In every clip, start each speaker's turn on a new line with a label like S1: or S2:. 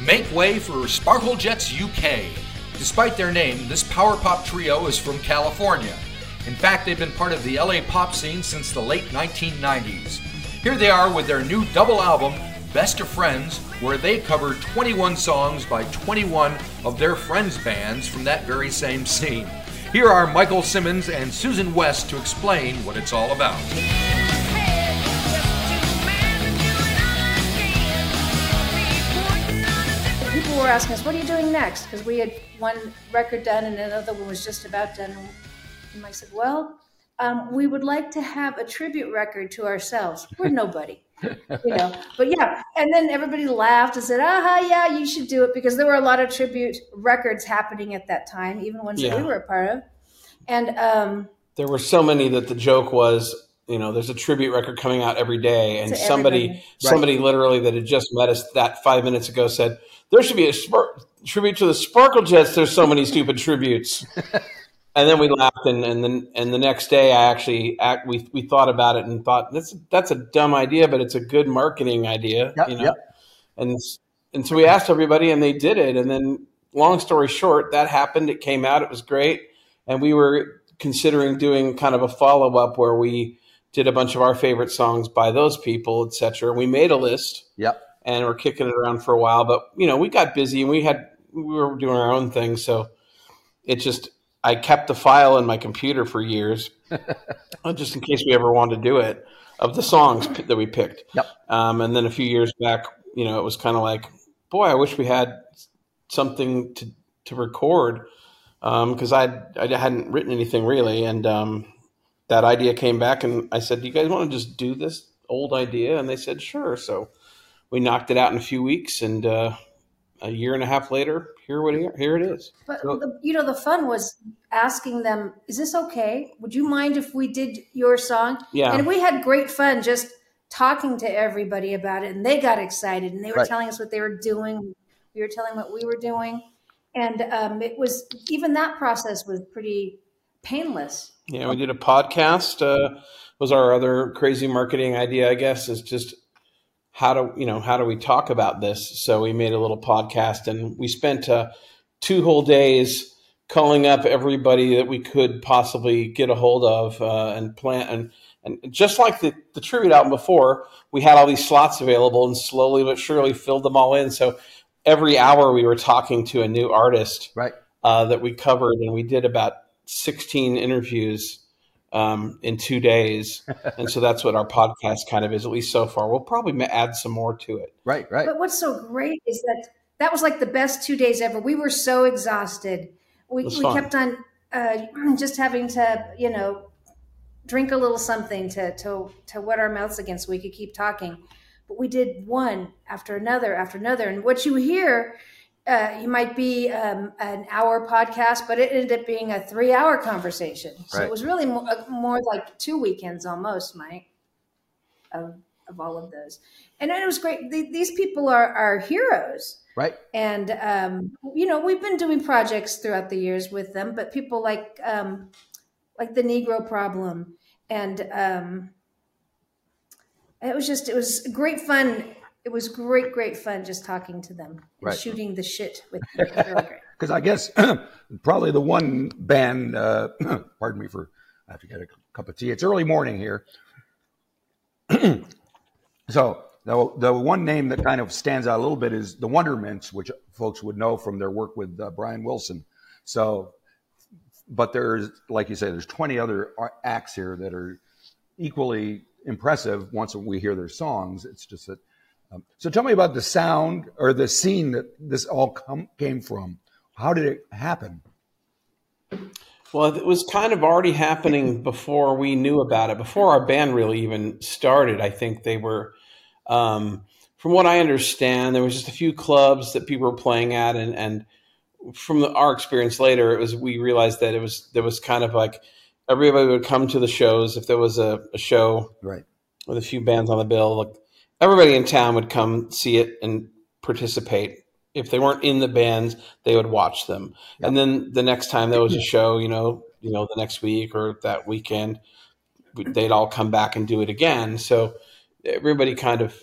S1: Make way for Sparkle Jets UK. Despite their name, this power pop trio is from California. In fact, they've been part of the LA pop scene since the late 1990s. Here they are with their new double album, Best of Friends, where they cover 21 songs by 21 of their friends' bands from that very same scene. Here are Michael Simmons and Susan West to explain what it's all about.
S2: People were asking us, "What are you doing next?" Because we had one record done and another one was just about done. And I said, "Well, um, we would like to have a tribute record to ourselves. We're nobody." you know, but yeah, and then everybody laughed and said, "Aha, yeah, you should do it," because there were a lot of tribute records happening at that time, even ones yeah. that we were a part of. And um,
S3: there were so many that the joke was, you know, there's a tribute record coming out every day, and somebody, right. somebody literally that had just met us that five minutes ago said there should be a spar- tribute to the Sparkle Jets. There's so many stupid tributes. and then we laughed, and, and then and the next day, I actually act, we we thought about it and thought that's that's a dumb idea, but it's a good marketing idea, yep, you know. Yep. And and so we asked everybody, and they did it. And then, long story short, that happened. It came out. It was great and we were considering doing kind of a follow up where we did a bunch of our favorite songs by those people, etc. We made a list.
S4: Yep.
S3: And we're kicking it around for a while, but you know, we got busy and we had we were doing our own thing, so it just I kept the file in my computer for years, just in case we ever wanted to do it, of the songs that we picked.
S4: Yep.
S3: Um, and then a few years back, you know, it was kind of like, boy, I wish we had something to to record because um, I I hadn't written anything really, and um, that idea came back, and I said, "Do you guys want to just do this old idea?" And they said, "Sure." So we knocked it out in a few weeks, and uh, a year and a half later, here what here it is.
S2: But so, the, you know, the fun was asking them, "Is this okay? Would you mind if we did your song?"
S3: Yeah,
S2: and we had great fun just talking to everybody about it, and they got excited, and they were right. telling us what they were doing. We were telling what we were doing and um, it was even that process was pretty painless.
S3: Yeah, we did a podcast. Uh, was our other crazy marketing idea? I guess is just how do you know how do we talk about this? So we made a little podcast, and we spent uh, two whole days calling up everybody that we could possibly get a hold of uh, and plan and. And just like the, the tribute album before, we had all these slots available and slowly but surely filled them all in. So every hour we were talking to a new artist
S4: right
S3: uh, that we covered and we did about 16 interviews um, in two days. And so that's what our podcast kind of is at least so far. We'll probably add some more to it.
S4: Right right.
S2: But what's so great is that that was like the best two days ever. We were so exhausted. We, we kept on uh, just having to you know drink a little something to to to wet our mouths against so we could keep talking. But we did one after another after another. And what you hear, uh, you might be um, an hour podcast, but it ended up being a three hour conversation. So right. it was really more, uh, more, like two weekends almost, Mike, of, of all of those. And it was great. these people are, are heroes.
S4: Right.
S2: And, um, you know, we've been doing projects throughout the years with them, but people like, um, like the Negro problem and, um, it was just it was great fun it was great great fun just talking to them right. shooting the shit with them
S4: because i guess probably the one band uh, pardon me for i have to get a cup of tea it's early morning here so the, the one name that kind of stands out a little bit is the wondermints which folks would know from their work with uh, brian wilson so but there's like you say there's 20 other acts here that are equally impressive once we hear their songs. It's just that. Um, so tell me about the sound or the scene that this all come, came from. How did it happen?
S3: Well, it was kind of already happening before we knew about it. Before our band really even started, I think they were. Um, from what I understand, there was just a few clubs that people were playing at, and and from the, our experience later, it was we realized that it was there was kind of like everybody would come to the shows if there was a, a show
S4: right
S3: with a few bands on the bill. Like everybody in town would come see it and participate. If they weren't in the bands, they would watch them. Yep. And then the next time there was a show, you know, you know, the next week or that weekend, they'd all come back and do it again. So everybody kind of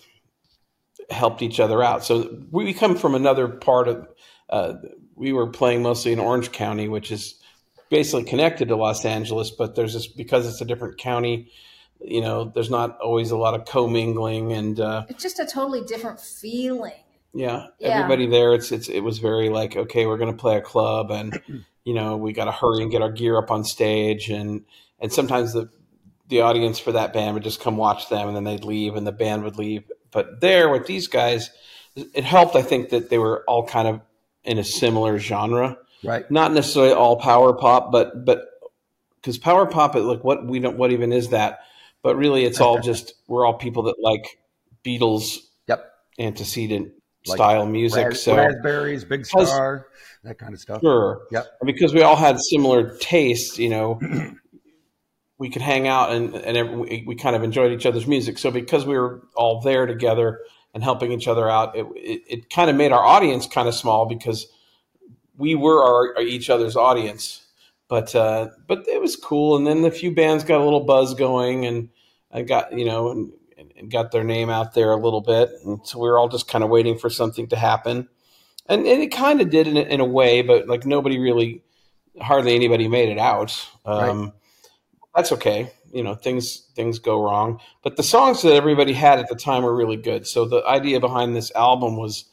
S3: helped each other out. So we come from another part of. Uh, we were playing mostly in Orange County, which is basically connected to Los Angeles, but there's this because it's a different county. You know, there's not always a lot of commingling, and uh,
S2: it's just a totally different feeling.
S3: Yeah, yeah, everybody there. It's it's it was very like okay, we're going to play a club, and you know we got to hurry and get our gear up on stage, and and sometimes the the audience for that band would just come watch them, and then they'd leave, and the band would leave. But there with these guys, it helped. I think that they were all kind of in a similar genre
S4: right?
S3: Not necessarily all power pop, but but because power pop, it like what we don't, what even is that? But really, it's all just we're all people that like Beatles,
S4: yep,
S3: antecedent like style music. So
S4: raspberries, Big Star, that kind of stuff.
S3: Sure.
S4: Yep.
S3: And because we all had similar tastes, you know. we could hang out and and every, we, we, kind of enjoyed each other's music. So because we were all there together and helping each other out, it, it, it kind of made our audience kind of small because we were our, our each other's audience. But uh, but it was cool, and then a few bands got a little buzz going, and I got you know and, and got their name out there a little bit, and so we were all just kind of waiting for something to happen, and, and it kind of did in a, in a way, but like nobody really, hardly anybody made it out. Um, right. That's okay you know things things go wrong but the songs that everybody had at the time were really good so the idea behind this album was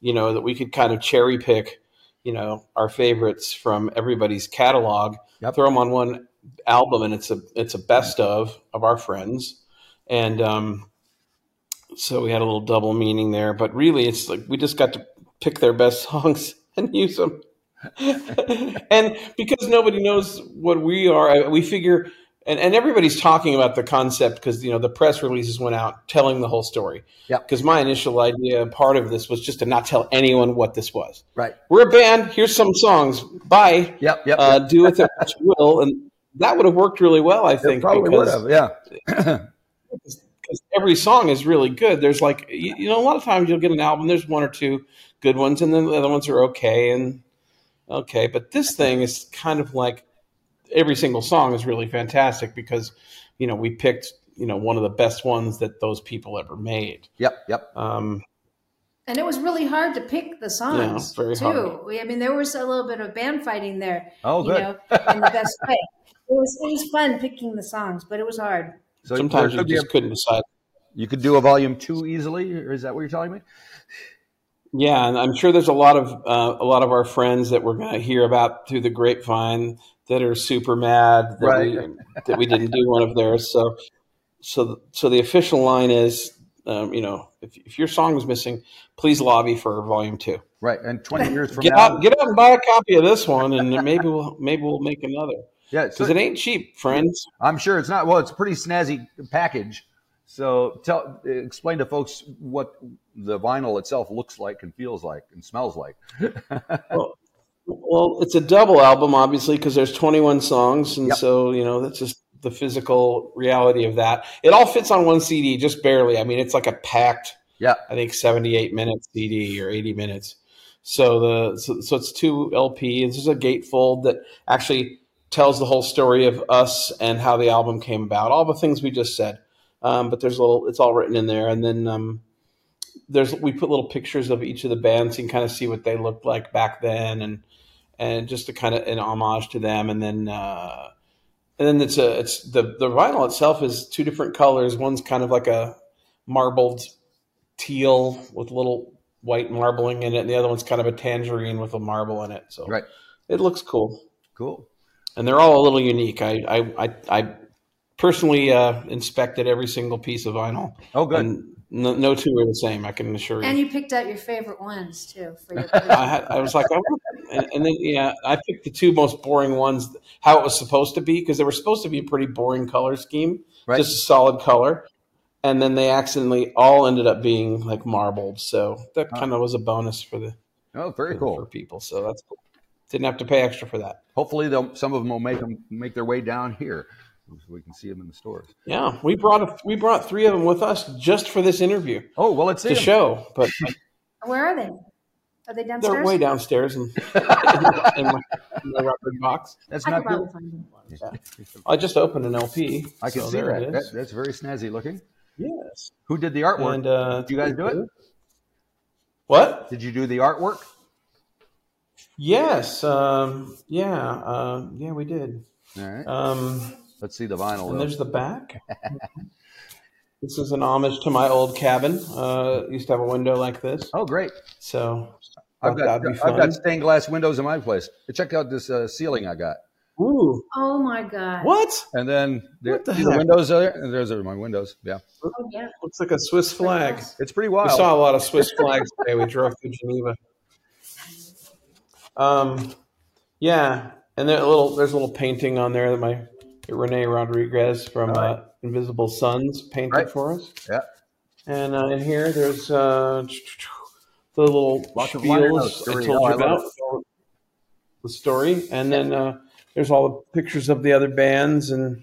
S3: you know that we could kind of cherry pick you know our favorites from everybody's catalog yep. throw them on one album and it's a it's a best of of our friends and um, so we had a little double meaning there but really it's like we just got to pick their best songs and use them and because nobody knows what we are we figure and, and everybody's talking about the concept because you know the press releases went out telling the whole story.
S4: Yeah.
S3: Because my initial idea, part of this was just to not tell anyone what this was.
S4: Right.
S3: We're a band. Here's some songs. Bye.
S4: Yep. Yep.
S3: Uh, do with it what you will, and that would have worked really well. I think.
S4: It probably because, would have.
S3: Yeah. because every song is really good. There's like you, you know a lot of times you'll get an album. There's one or two good ones, and then the other ones are okay and okay. But this thing is kind of like every single song is really fantastic because you know we picked you know one of the best ones that those people ever made.
S4: Yep, yep.
S3: Um,
S2: and it was really hard to pick the songs yeah, too. Hard. I mean, there was a little bit of band fighting there.
S4: Oh,
S2: you
S4: good.
S2: know, in the best way. It was it was fun picking the songs, but it was hard.
S3: So sometimes you just a, couldn't decide.
S4: You could do a volume two easily, or is that what you're telling me?
S3: Yeah, and I'm sure there's a lot of uh, a lot of our friends that we're going to hear about through the grapevine that are super mad that right. we that we didn't do one of theirs. So so so the official line is, um, you know, if, if your song is missing, please lobby for volume two.
S4: Right, and twenty years from
S3: get
S4: now,
S3: out, get out and buy a copy of this one, and maybe we'll maybe we'll make another.
S4: Yeah,
S3: because it ain't cheap, friends.
S4: I'm sure it's not. Well, it's a pretty snazzy package. So tell, explain to folks what the vinyl itself looks like and feels like and smells like.
S3: well, well, it's a double album, obviously, because there's 21 songs, and yep. so you know that's just the physical reality of that. It all fits on one CD, just barely. I mean, it's like a packed,
S4: yeah,
S3: I think 78 minute CD or 80 minutes. So the so, so it's two LP, and this is a gatefold that actually tells the whole story of us and how the album came about, all the things we just said. Um, but there's a little, it's all written in there, and then um, there's we put little pictures of each of the bands and kind of see what they looked like back then, and and just to kind of an homage to them. And then uh, and then it's a it's the the vinyl itself is two different colors. One's kind of like a marbled teal with little white marbling in it, and the other one's kind of a tangerine with a marble in it. So
S4: right,
S3: it looks cool.
S4: Cool.
S3: And they're all a little unique. I I I, I personally uh, inspected every single piece of vinyl.
S4: Oh, good. And
S3: no, no, two are the same. I can assure you.
S2: And you picked out your favorite ones too. For your
S3: I, had, I was like, I and, and, then yeah, I picked the two most boring ones. How it was supposed to be because they were supposed to be a pretty boring color scheme,
S4: right.
S3: just a solid color, and then they accidentally all ended up being like marbled. So that kind of was a bonus for the
S4: oh, very
S3: for,
S4: cool
S3: for people. So that's cool. Didn't have to pay extra for that.
S4: Hopefully, some of them will make them make their way down here so we can see them in the stores.
S3: Yeah, we brought a, we brought three of them with us just for this interview.
S4: Oh well, let's see
S3: the
S4: them.
S3: show. But
S2: where are they? Are they downstairs?
S3: They're way downstairs in, in, my, in my record box.
S4: That's I not good.
S3: Yeah. I just opened an LP.
S4: I can
S3: so
S4: see that. that. That's very snazzy looking.
S3: Yes.
S4: Who did the artwork?
S3: And, uh,
S4: did you guys do it?
S3: What?
S4: Did you do the artwork?
S3: Yes. Um, yeah. Uh, yeah, we did.
S4: All right.
S3: Um,
S4: Let's see the vinyl.
S3: and
S4: though.
S3: there's the back. this is an homage to my old cabin. Uh, used to have a window like this.
S4: Oh, great!
S3: So
S4: I've got
S3: be
S4: I've got stained glass windows in my place. Check out this uh, ceiling I got.
S3: Ooh.
S2: Oh my God.
S3: What?
S4: And then there,
S3: What the
S4: the windows are there. And there's are my windows. Yeah,
S2: Oh yeah.
S3: Looks like a Swiss flag.
S4: it's pretty wild.
S3: We saw a lot of Swiss flags today. We drove through Geneva. Um, yeah, and there a little there's a little painting on there that my Rene Rodriguez from
S4: right.
S3: uh, Invisible Suns painted
S4: Right.
S3: for us.
S4: Yeah.
S3: And uh, in here, there's uh, the little
S4: Lots of
S3: spiels I told you about. The story, and then uh, there's all the pictures of the other bands and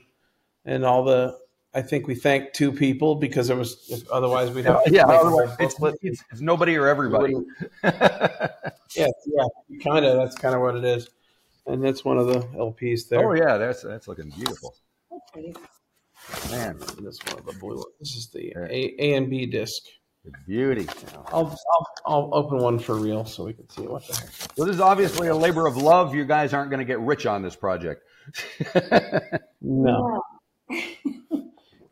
S3: and all the. I think we thanked two people because it was otherwise we'd have
S4: yeah, otherwise it's, it's, it's nobody or everybody.
S3: Yeah, yeah, kind of. That's kind of what it is, and that's one of the LPs there.
S4: oh yeah, that's that's looking beautiful,
S2: That's pretty.
S4: man.
S3: This one of the blue. one. This is the A, A and B disc.
S4: Beauty.
S3: I'll, I'll I'll open one for real so we can see what the heck.
S4: Well, this is obviously a labor of love. You guys aren't going to get rich on this project.
S3: No,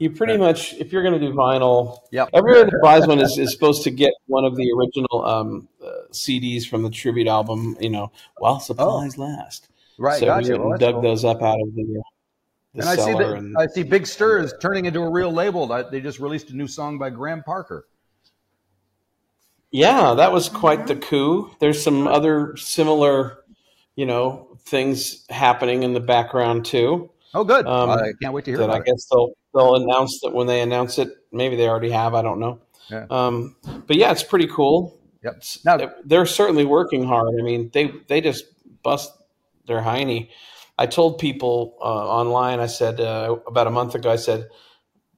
S3: you pretty much if you're going to do vinyl,
S4: Yep.
S3: everyone that buys one is, is supposed to get one of the original um, uh, CDs from the tribute album. You know, while supplies last.
S4: Right.
S3: so
S4: gotcha.
S3: we
S4: Well,
S3: dug
S4: cool.
S3: those up out of the, the
S4: And I see that
S3: and
S4: I see Big Stir is turning into a real label. They just released a new song by Graham Parker.
S3: Yeah, that was quite the coup. There's some other similar, you know, things happening in the background too.
S4: Oh, good.
S3: Um,
S4: I can't wait to hear
S3: That I guess they'll they'll announce that when they announce it. Maybe they already have. I don't know.
S4: Yeah.
S3: Um, but yeah, it's pretty cool.
S4: Yep. Now-
S3: they're certainly working hard. I mean, they they just bust their hiney. I told people uh, online. I said uh, about a month ago. I said,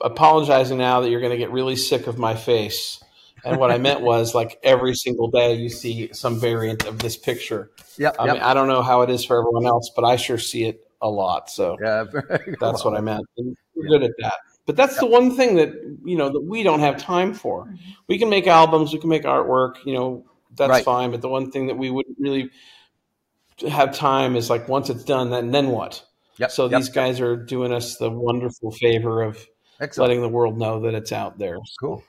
S3: apologizing now that you're going to get really sick of my face. And what I meant was like every single day you see some variant of this picture.
S4: Yep.
S3: I
S4: yep.
S3: mean, I don't know how it is for everyone else, but I sure see it a lot. So
S4: yeah.
S3: that's what I meant. We're good at that. But that's the one thing that you know that we don't have time for. Mm-hmm. We can make albums, we can make artwork, you know, that's
S4: Right.
S3: fine. But the one thing that we wouldn't really have time is like once it's done, then then what?
S4: Yep.
S3: So
S4: yep.
S3: these guys are doing us the wonderful favor of
S4: Excellent.
S3: letting the world know that it's out there.
S4: Cool.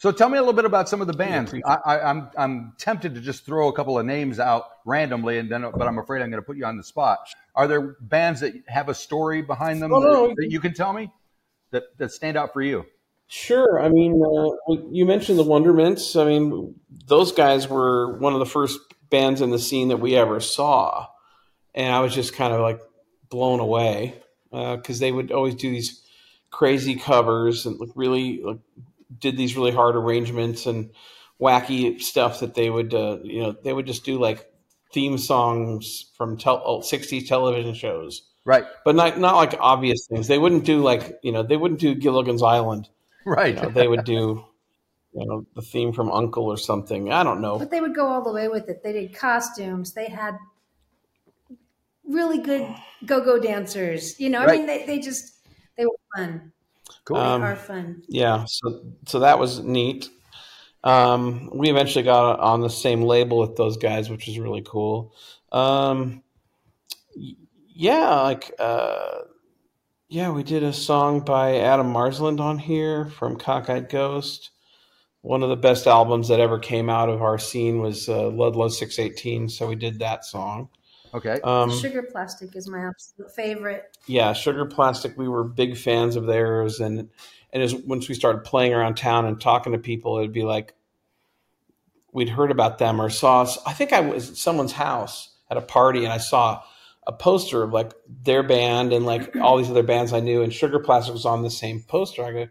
S4: So tell me a little bit about some of the bands. I, I, I'm I'm tempted to just throw a couple of names out randomly, and then but I'm afraid I'm going to put you on the spot. Are there bands that have a story behind them
S3: Oh, no,
S4: that, that you can tell me that that stand out for you?
S3: Sure. I mean, uh, you mentioned the Wondermints. I mean, those guys were one of the first bands in the scene that we ever saw, and I was just kind of like blown away because they would always do these crazy covers and like really like, did these really hard arrangements and wacky stuff that they would uh, you know they would just do like theme songs from tel- oh, 60s television shows
S4: Right.
S3: but not not like obvious things they wouldn't do like you know they wouldn't do gilligan's island
S4: Right.
S3: you know, they would do you know the theme from Uncle or something. I don't know.
S2: But they would go all the way with it. They did costumes. They had really good go-go dancers. You know, I mean, they, they just they were fun.
S4: Cool.
S3: Um,
S2: are fun.
S3: Yeah, so so that was neat. Um, we eventually got on the same label with those guys, which was really cool. Um, yeah, like uh, yeah, we did a song by Adam Marsland on here from Cockeyed Ghost. One of the best albums that ever came out of our scene was uh, Ludlow Six Eighteen, so we did that song.
S4: Okay.
S3: Um,
S2: Sugar Plastic is my absolute favorite.
S3: yeah, Sugar Plastic. We were big fans of theirs, and and as once we started playing around town and talking to people, it'd be like we'd heard about them or saw. I think I was at someone's house at a party, and I saw a poster of like their band and like all these other bands I knew, and Sugar Plastic was on the same poster. I go,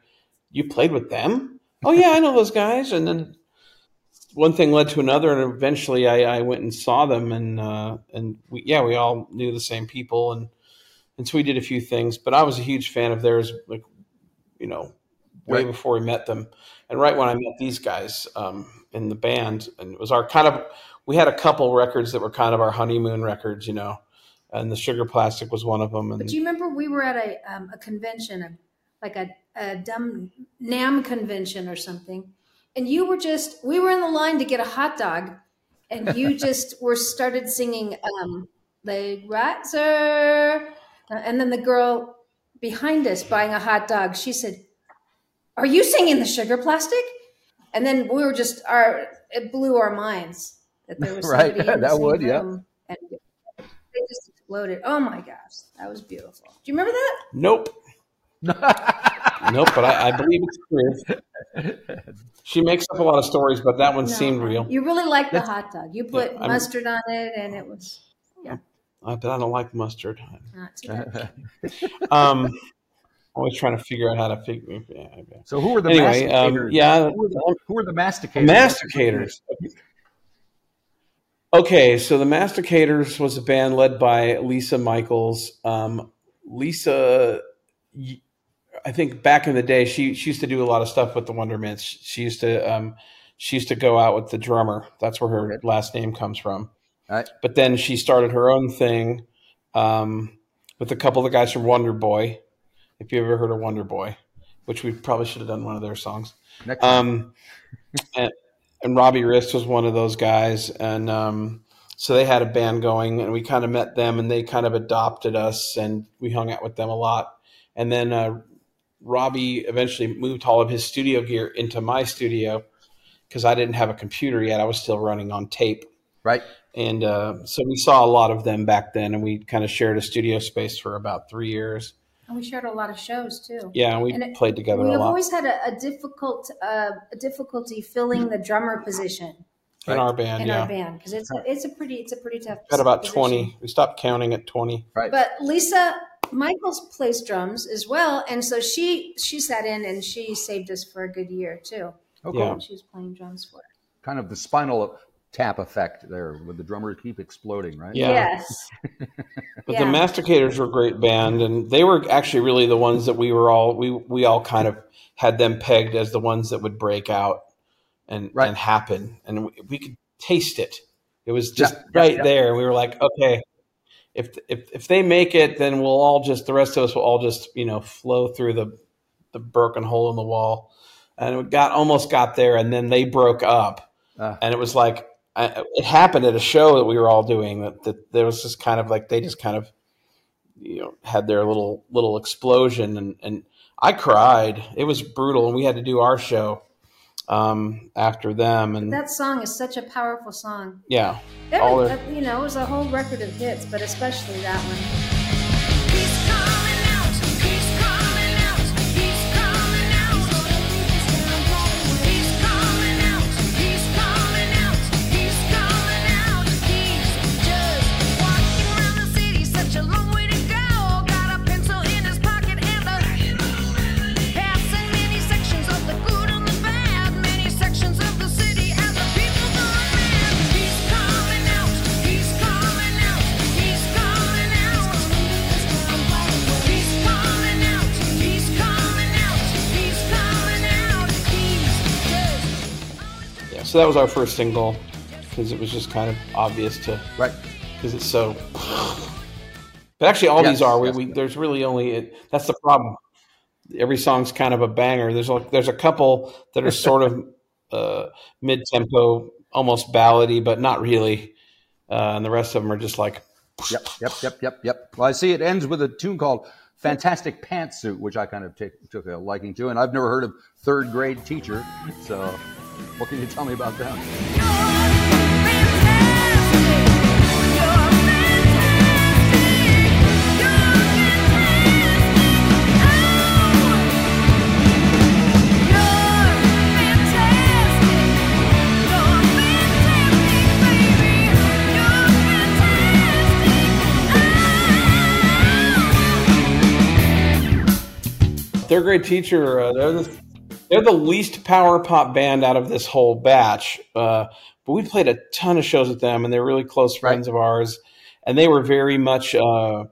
S3: "You played with them? Oh yeah, I know those guys." And then one thing led to another, and eventually I, I went and saw them, and uh, and we, yeah, we all knew the same people, and and so we did a few things. But I was a huge fan of theirs, like you know, way
S4: Right.
S3: before we met them, and right when I met these guys um, in the band, and it was our kind of we had a couple records that were kind of our honeymoon records, you know, and the Sugar Plastic was one of them, and
S2: But do you remember we were at a um, a convention, like a, a dumb NAMM convention or something, and you were just we were in the line to get a hot dog, and you just were started singing um, "Leg Right Sir," and then the girl behind us buying a hot dog, she said, "Are you singing the Sugar Plastic?" And then we were just our it blew our minds that there was
S4: right. that would, yeah.
S2: And they just exploded. Oh my gosh, that was beautiful. Do you remember that?
S3: Nope. nope, but I, I, believe it's true. She makes up a lot of stories, but that one no, seemed real.
S2: You really like the hot dog. You put yeah, mustard on it, and it was yeah. I,
S3: but I don't like mustard. um, always trying to figure out how to figure. Yeah,
S4: so who were the
S3: anyway? Um, yeah,
S4: who were the, who were the masticators?
S3: Masticators. Okay, so the Masticators was a band led by Lisa Mychols. Um, Lisa, I think back in the day, she she used to do a lot of stuff with the Wondermints. She used to um, she used to go out with the drummer. That's where her last name comes from. Right. But then she started her own thing um, with a couple of the guys from Wonder Boy if you ever heard of Wonder Boy, which we probably should have done one of their songs. Next um, and, and, Robbie Rist was one of those guys, and um, so they had a band going, and we kind of met them, and they kind of adopted us, and we hung out with them a lot. And then uh, Robbie eventually moved all of his studio gear into my studio because I didn't have a computer yet; I was still running on tape.
S4: Right.
S3: And uh, so we saw a lot of them back then, and we kind of shared a studio space for about three years.
S2: And we shared a lot of shows too.
S3: Yeah, we it, played together. A lot.
S2: We've
S3: always
S2: had a, a difficult uh, a difficulty filling the drummer position
S3: in our band.
S2: In
S3: yeah.
S2: our band because it's a, it's a pretty it's a pretty tough.
S3: Got about position. twenty. We stopped counting at twenty.
S2: Right. But Lisa Mychols plays drums as well, and so she she sat in and she saved us for a good year too.
S4: Oh, cool. Yeah.
S2: She was playing drums for. Us.
S4: Kind of the spinal tap effect there with the drummer keep exploding, right?
S3: Yeah.
S2: Yes.
S3: but yeah. the Masticators were a great band, and they were actually really the ones that we were all we we all kind of had them pegged as the ones that would break out and right. and happen, and we, we, could taste it. It was just yeah. right yeah. there, we were like, okay. If, if if they make it, then we'll all just the rest of us will all just you know flow through the the broken hole in the wall, and it got almost got there, and then they broke up, uh. and it was like I, it happened at a show that we were all doing that, that there was just kind of like they just kind of you know had their little little explosion and and I cried. It was brutal, and we had to do our show um, after them. And
S2: that song is such a powerful song.
S3: Yeah,
S2: all their, you know, it was a whole record of hits, but especially that one.
S3: That was our first single because it was just kind of obvious to
S4: right
S3: because it's so. But actually, all yes, these are. We, yes, we there's really only it, that's the problem. Every song's kind of a banger. There's a, there's a couple that are sort of uh, mid tempo, almost ballady, but not really. Uh, and the rest of them are just like.
S4: Yep, yep, yep, yep, yep. Well, I see it ends with a tune called "Fantastic Pantsuit," which I kind of took a liking to, and I've never heard of Third Grade Teacher, so what can you tell me about them?
S3: Third grade teacher. Uh, they're the they're the least power pop band out of this whole batch. Uh, but we played a ton of shows with them, and they're really close friends right. of ours. And they were very much, uh,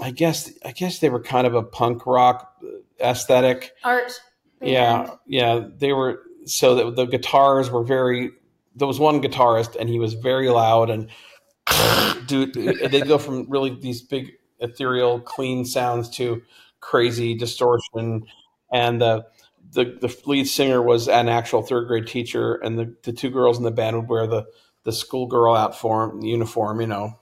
S3: I guess, I guess they were kind of a punk rock aesthetic.
S2: Art.
S3: Band. Yeah, yeah. They were so that the guitars were very. There was one guitarist, and he was very loud, and dude, they go from really these big ethereal, clean sounds to crazy distortion, and the the the lead singer was an actual third grade teacher, and the, the two girls in the band would wear the the schoolgirl outform uniform, you know.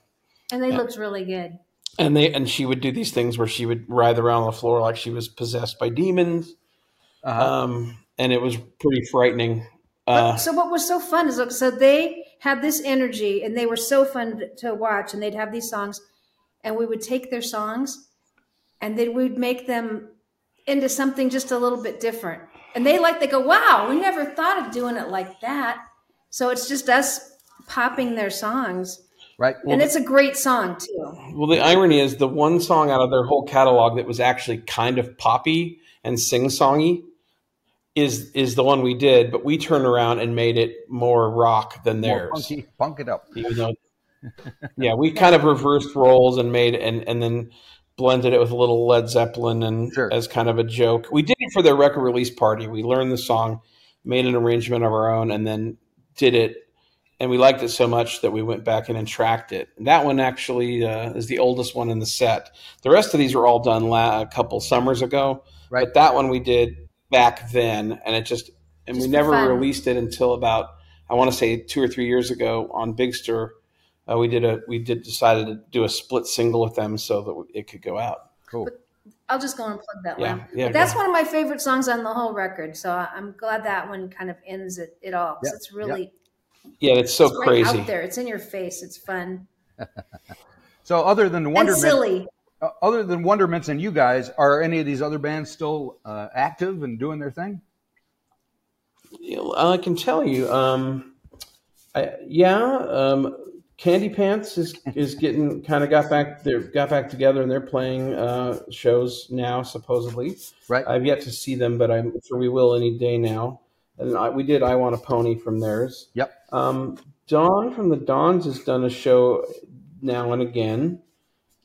S2: And they and, looked really good.
S3: And they and she would do these things where she would writhe around on the floor like she was possessed by demons. Uh-huh. Um, and it was pretty frightening.
S2: Uh, so what was so fun is so they had this energy and they were so fun to watch and they'd have these songs and we would take their songs and then we'd make them into something just a little bit different. And they like, they go, wow, we never thought of doing it like that. So it's just us popping their songs.
S4: Right.
S2: Well, and it's a great song too.
S3: Well, the irony is the one song out of their whole catalog that was actually kind of poppy and sing songy is is the one we did, but we turned around and made it more rock than theirs. More
S4: funky, funk it up.
S3: Even though, yeah, we kind of reversed roles and made and and then blended it with a little Led Zeppelin and sure. as kind of a joke. We did it for their record release party. We learned the song, made an arrangement of our own, and then did it. And we liked it so much that we went back in and tracked it. And that one actually uh, is the oldest one in the set. The rest of these were all done la- a couple summers ago. Right. But that one we did back then, and it just and just we never fun. released it until about I want to say two or three years ago on Big Stir uh, we did a we did decided to do a split single with them so that it could go out.
S4: Cool. But
S2: I'll just go and plug that
S3: yeah,
S2: one.
S3: Yeah,
S2: but that's one of my favorite songs on the whole record. So I'm glad that one kind of ends it, it all. Yeah. It's really
S3: yeah, it's so
S2: it's
S3: crazy
S2: right out there. It's in your face. It's fun.
S4: so other than Wonder
S2: and silly.
S4: Uh, other than Wondermints and you guys, are any of these other bands still uh, active and doing their thing?
S3: I can tell you. Um, I, yeah, um, Candypants is is getting kind of got back they got back together and they're playing uh, shows now supposedly.
S4: Right.
S3: I've yet to see them, but I'm sure we will any day now. And I, we did I Want a Pony from theirs.
S4: Yep.
S3: Um, Dawn from the Dons has done a show now and again.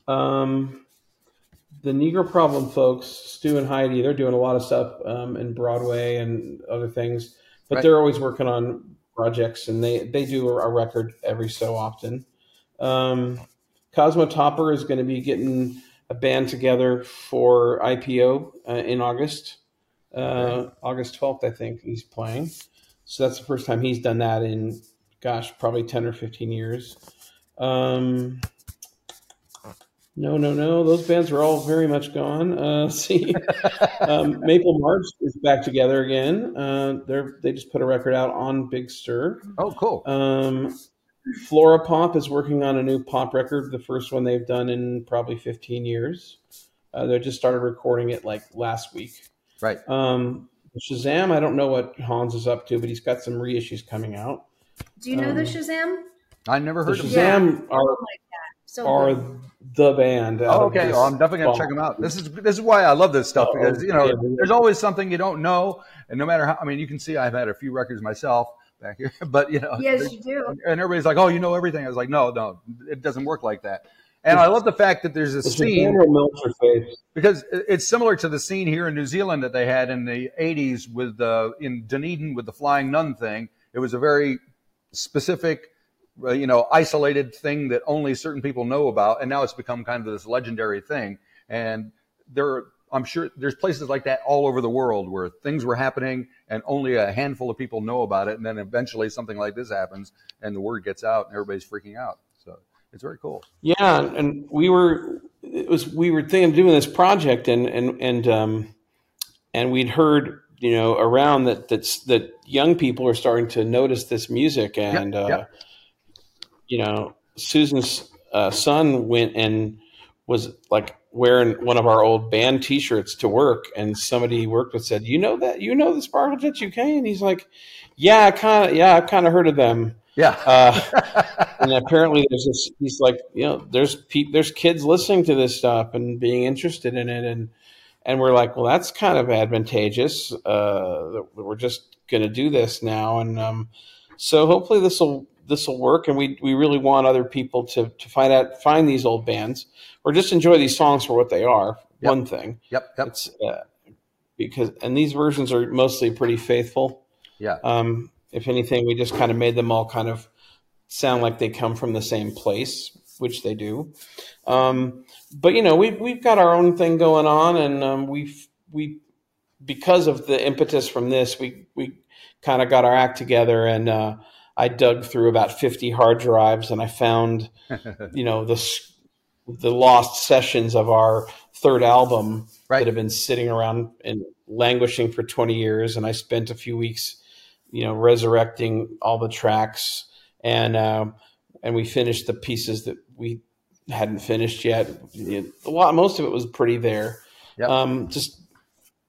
S3: Um, the Negro Problem folks, Stew and Heidi, they're doing a lot of stuff um, in Broadway and other things, but right. they're always working on projects, and they they do a record every so often. Um, Cosmo Topper is going to be getting a band together for IPO uh, in August, uh, August twelfth, I think he's playing. So that's the first time he's done that in, gosh, probably ten or fifteen years. Um, no, no, no. Those bands are all very much gone. Uh, see, um, Maple Mars is back together again. Uh, they're they just put a record out on Big Stir.
S4: Oh, cool.
S3: Um, Flora Pop is working on a new pop record, the first one they've done in probably 15 years. Uh, they just started recording it like last week.
S4: Right.
S3: Um, Shazam, I don't know what Hans is up to, but he's got some reissues coming out.
S2: Do you know um, the Shazam?
S4: I never heard
S3: the of Shazam. Yeah. Are, oh so are good the band.
S4: Oh, okay. Well, oh, I'm definitely gonna check them out. This is this is why I love this stuff because you know yeah. there's always something you don't know, and no matter how. I mean, you can see I've had a few records myself back here, but you know.
S2: Yes, you do.
S4: And everybody's like, "Oh, you know everything." I was like, "No, no, it doesn't work like that." And I love the fact that there's a scene because it's similar to the scene here in New Zealand that they had in the '80s with the in Dunedin with the flying nun thing. It was a very specific you know, isolated thing that only certain people know about, and now it's become kind of this legendary thing. And there, I'm sure there's places like that all over the world where things were happening and only a handful of people know about it, and then eventually something like this happens and the word gets out and everybody's freaking out. So it's very cool.
S3: Yeah, and we were it was we were thinking of doing this project, and and and um, and we'd heard you know around that that's that young people are starting to notice this music and. Yep, uh, yep you know, Susan's uh, son went and was like wearing one of our old band T-shirts to work, and somebody he worked with said, "You know that? You know the Sparkle Jets UK?" And he's like, "Yeah, I kind of, yeah, I've kind of heard of them."
S4: Yeah.
S3: uh, and apparently, there's this. He's like, you know, there's pe- there's kids listening to this stuff and being interested in it, and and we're like, well, that's kind of advantageous. Uh, we're just going to do this now, and um, so hopefully this will this will work, and we we really want other people to to find out find these old bands or just enjoy these songs for what they are. Yep. One thing,
S4: yep, yep.
S3: It's uh, because and these versions are mostly pretty faithful.
S4: Yeah.
S3: Um, if anything, we just kind of made them all kind of sound like they come from the same place, which they do. Um, but you know, we've we've got our own thing going on, and um, we've we because of the impetus from this, we we kind of got our act together and uh, I dug through about 50 hard drives and I found, you know, the the lost sessions of our third album right. that have been sitting around and languishing for 20 years. And I spent a few weeks, you know, resurrecting all the tracks and uh, and we finished the pieces that we hadn't finished yet. A lot, most of it was pretty there. Yep. Um, just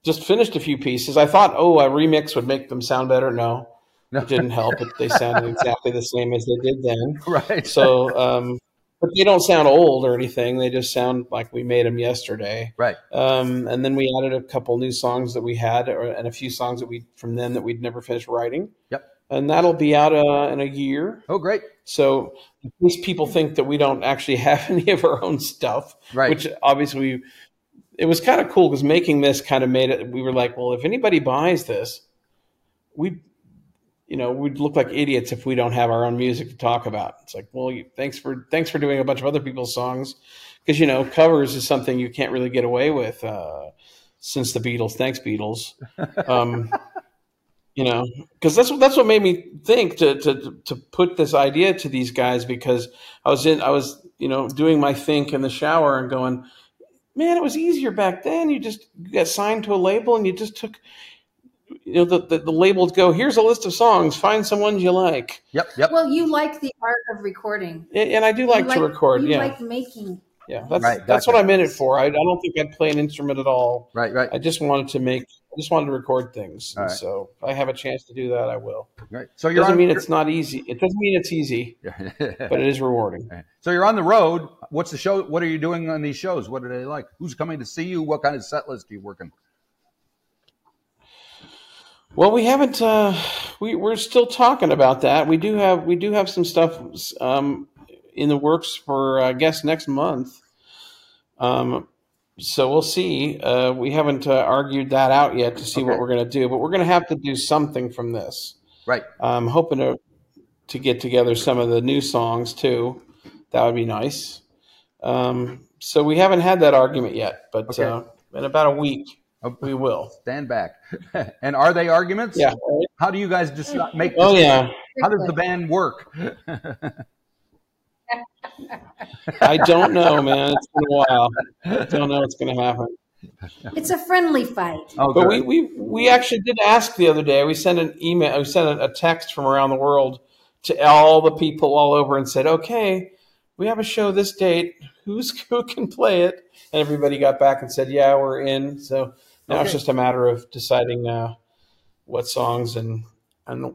S3: just finished a few pieces. I thought, oh, a remix would make them sound better. No, no. it didn't help. But they sounded exactly the same as they did then.
S4: Right.
S3: So, um, but they don't sound old or anything. They just sound like we made them yesterday.
S4: Right.
S3: Um, and then we added a couple new songs that we had, or, and a few songs that we from then that we'd never finished writing.
S4: Yep.
S3: And that'll be out uh, in a year.
S4: Oh, great!
S3: So, in case people think that we don't actually have any of our own stuff,
S4: right?
S3: Which obviously we it was kind of cool because making this kind of made it. We were like, well, if anybody buys this, we, you know, we'd look like idiots if we don't have our own music to talk about. It's like, well, you, thanks for thanks for doing a bunch of other people's songs because you know covers is something you can't really get away with uh, since the Beatles. Thanks, Beatles. Um, you know, because that's what that's what made me think to to to put this idea to these guys because I was in I was you know doing my think in the shower and going man, it was easier back then. You just got signed to a label and you just took, you know, the, the, the labels go, here's a list of songs, find some ones you like.
S4: Yep, yep.
S2: Well, you like the art of recording.
S3: And, and I do like, like, to record,
S2: you
S3: yeah.
S2: like making.
S3: Yeah, that's right, that's what I'm in it for. I, I don't think I'd play an instrument at all.
S4: Right, right.
S3: I just wanted to make, I just wanted to record things. Right. So if I have a chance to do that, I will.
S4: Right.
S3: So you're doesn't on, mean it's not easy. It doesn't mean it's easy, but it is rewarding.
S4: So you're on the road. What's the show? What are you doing on these shows? What are they like? Who's coming to see you? What kind of set list are you working?
S3: Well, we haven't. Uh, we we're still talking about that. We do have we do have some stuff um, in the works for I guess next month. Um, so we'll see. Uh, we haven't uh, argued that out yet to see okay. what we're going to do, but we're going to have to do something from this.
S4: Right.
S3: I'm hoping to to get together some of the new songs too. That would be nice. Um, so we haven't had that argument yet, but okay. uh, in about a week we will.
S4: Stand back. and are they arguments?
S3: Yeah.
S4: How do you guys just oh, make?
S3: Oh yeah.
S4: How does the band work?
S3: I don't know, man. It's been a while. I don't know what's going to happen.
S2: It's a friendly fight.
S3: Oh, but we, we we actually did ask the other day. We sent an email. We sent a text from around the world to all the people all over and said, "Okay, we have a show this date. Who's who can play it?" And everybody got back and said, "Yeah, we're in." So now okay. it's just a matter of deciding uh, what songs and and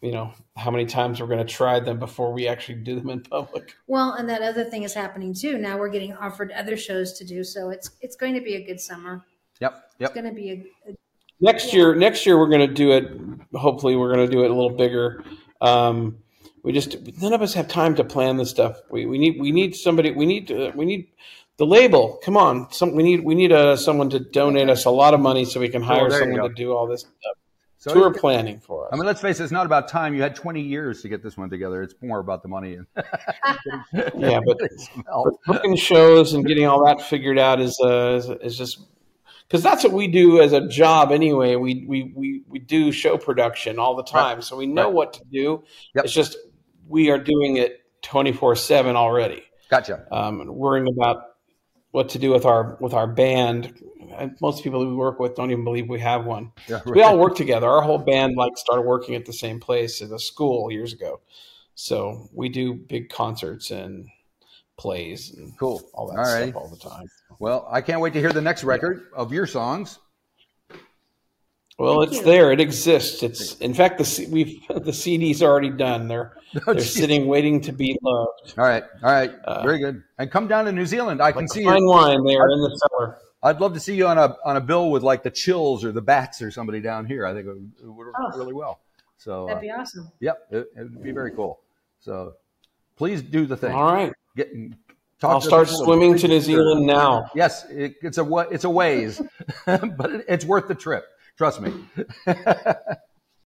S3: you know how many times we're going to try them before we actually do them in public.
S2: Well, and that other thing is happening too. Now we're getting offered other shows to do, so it's it's going to be a good summer.
S4: Yep,
S2: yep. It's going to be a, a
S3: next yeah. year. Next year we're going to do it. Hopefully, we're going to do it a little bigger. Um, we just none of us have time to plan this stuff. We we need we need somebody. We need to, we need the label. Come on, some we need we need uh, someone to donate us a lot of money so we can hire oh, someone to do all this stuff. So tour planning for us.
S4: I mean, let's face it, it's not about time. You had 20 years to get this one together. It's more about the money.
S3: yeah, but, but, booking shows and getting all that figured out is uh, is, is just because that's what we do as a job anyway. We we we, we do show production all the time, right. so we know right. what to do. Yep. It's just we are doing it 24 seven already.
S4: Gotcha.
S3: Um, worrying about what to do with our with our band. Most people we work with don't even believe we have one. Yeah, right. We all work together. Our whole band like started working at the same place at a school years ago. So we do big concerts and plays and
S4: cool
S3: all that all stuff all the time.
S4: Well, I can't wait to hear the next record of your songs.
S3: Well, Thank it's you. there. It exists. It's in fact the we've the CD's already done. They're oh, they're sitting waiting to be loved.
S4: All right, all right, uh, very good. And come down to New Zealand. I can see
S3: fine you. wine there in the cellar.
S4: I'd love to see you on a on a bill with like the Chills or the Bats or somebody down here. I think it would, it would work oh, really well. So
S2: that'd be uh, awesome.
S4: Yep, it, it, would be very cool. So please do the thing.
S3: All right.
S4: Get,
S3: I'll start swimming to New Zealand now.
S4: Yes, it's a it's a ways, but it's worth the trip. Trust me.